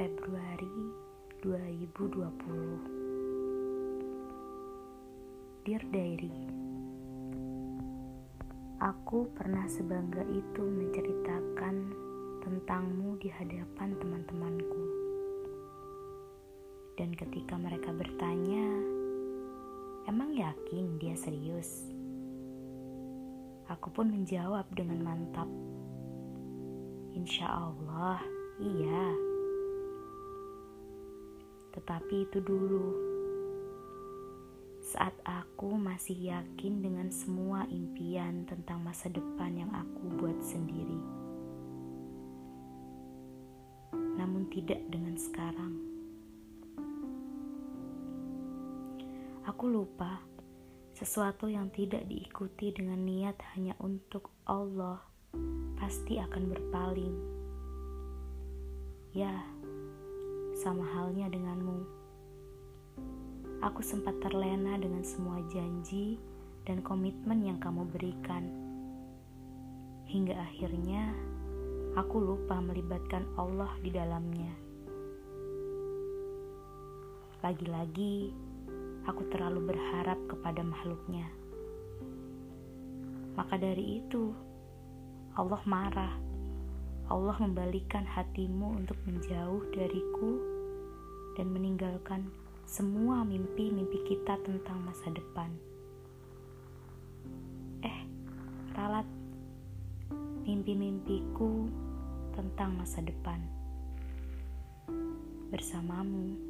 Februari 2020 Dear Diary Aku pernah sebangga itu menceritakan tentangmu di hadapan teman-temanku Dan ketika mereka bertanya Emang yakin dia serius? Aku pun menjawab dengan mantap Insya Allah, iya. Tetapi itu dulu. Saat aku masih yakin dengan semua impian tentang masa depan yang aku buat sendiri. Namun tidak dengan sekarang. Aku lupa sesuatu yang tidak diikuti dengan niat hanya untuk Allah pasti akan berpaling. Ya, sama halnya denganmu. Aku sempat terlena dengan semua janji dan komitmen yang kamu berikan. Hingga akhirnya aku lupa melibatkan Allah di dalamnya. Lagi-lagi, aku terlalu berharap kepada makhluknya. Maka dari itu, Allah marah. Allah membalikan hatimu untuk menjauh dariku dan meninggalkan semua mimpi-mimpi kita tentang masa depan. Eh, ralat mimpi-mimpiku tentang masa depan bersamamu.